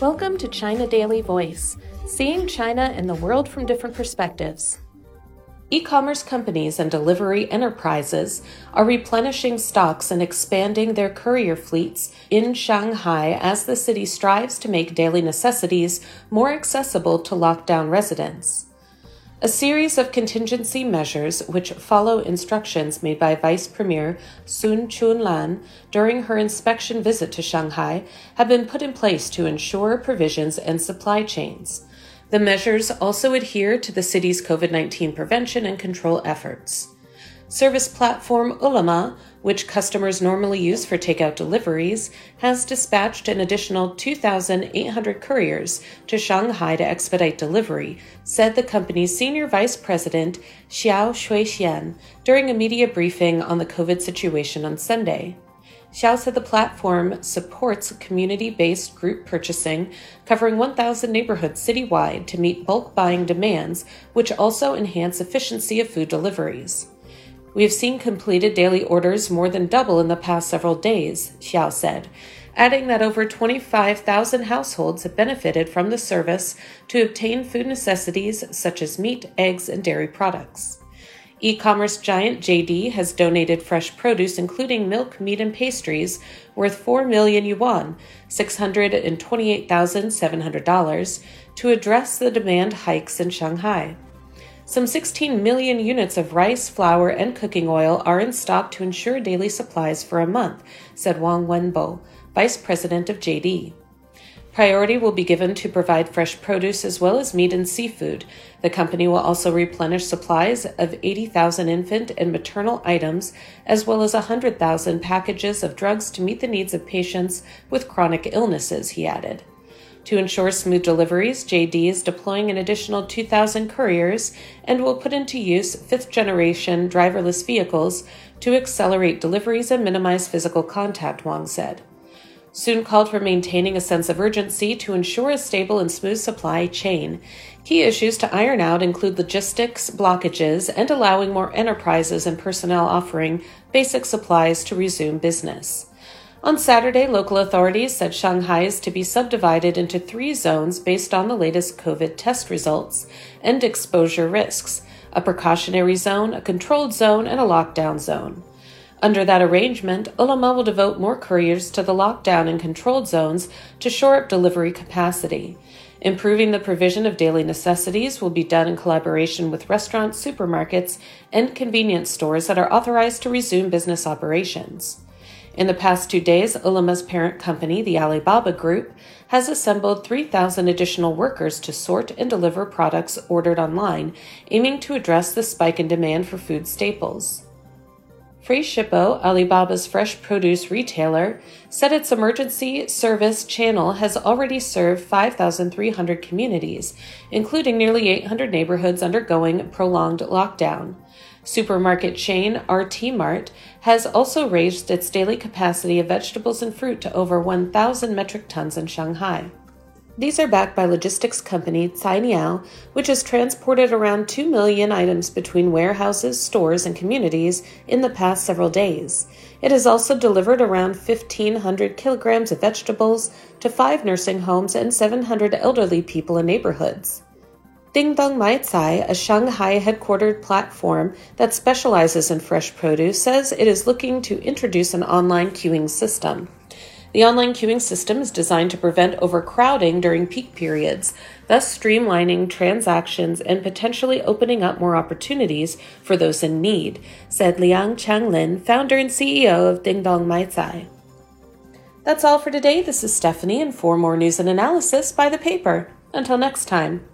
Welcome to China Daily Voice, seeing China and the world from different perspectives. E commerce companies and delivery enterprises are replenishing stocks and expanding their courier fleets in Shanghai as the city strives to make daily necessities more accessible to lockdown residents. A series of contingency measures, which follow instructions made by Vice Premier Sun Chunlan during her inspection visit to Shanghai, have been put in place to ensure provisions and supply chains. The measures also adhere to the city's COVID 19 prevention and control efforts. Service platform Ele.me, which customers normally use for takeout deliveries, has dispatched an additional 2,800 couriers to Shanghai to expedite delivery, said the company's senior vice president, Xiao Shuixian, during a media briefing on the COVID situation on Sunday. Xiao said the platform supports community based group purchasing covering 1,000 neighborhoods citywide to meet bulk buying demands, which also enhance efficiency of food deliveries. We have seen completed daily orders more than double in the past several days, Xiao said, adding that over 25,000 households have benefited from the service to obtain food necessities such as meat, eggs, and dairy products. E commerce giant JD has donated fresh produce, including milk, meat, and pastries, worth 4 million yuan, $628,700, to address the demand hikes in Shanghai. Some 16 million units of rice, flour, and cooking oil are in stock to ensure daily supplies for a month, said Wang Wenbo, vice president of JD. Priority will be given to provide fresh produce as well as meat and seafood. The company will also replenish supplies of 80,000 infant and maternal items, as well as 100,000 packages of drugs to meet the needs of patients with chronic illnesses, he added. To ensure smooth deliveries, JD is deploying an additional 2,000 couriers and will put into use fifth generation driverless vehicles to accelerate deliveries and minimize physical contact, Wang said. Sun called for maintaining a sense of urgency to ensure a stable and smooth supply chain. Key issues to iron out include logistics blockages and allowing more enterprises and personnel offering basic supplies to resume business. On Saturday, local authorities said Shanghai is to be subdivided into three zones based on the latest COVID test results and exposure risks a precautionary zone, a controlled zone, and a lockdown zone. Under that arrangement, Ele.me will devote more couriers to the lockdown and controlled zones to shore up delivery capacity. Improving the provision of daily necessities will be done in collaboration with restaurants, supermarkets, and convenience stores that are authorized to resume business operations. In the past two days, Ele.me's parent company, the Alibaba Group, has assembled 3,000 additional workers to sort and deliver products ordered online, aiming to address the spike in demand for food staples. Freshippo, Alibaba's fresh produce retailer, said its emergency service channel has already served 5,300 communities, including nearly 800 neighborhoods undergoing prolonged lockdown. Supermarket chain RT Mart has also raised its daily capacity of vegetables and fruit to over 1,000 metric tons in Shanghai. These are backed by logistics company Cainiao, which has transported around 2 million items between warehouses, stores, and communities in the past several days. It has also delivered around 1,500 kilograms of vegetables to five nursing homes and 700 elderly people in neighborhoods. Dingdong Maicai, a Shanghai headquartered platform that specializes in fresh produce, says it is looking to introduce an online queuing system. The online queuing system is designed to prevent overcrowding during peak periods, thus streamlining transactions and potentially opening up more opportunities for those in need, said Liang Changlin, founder and CEO of Dingdong Maicai. That's all for today. This is Stephanie, and for more news and analysis, buy the paper. Until next time.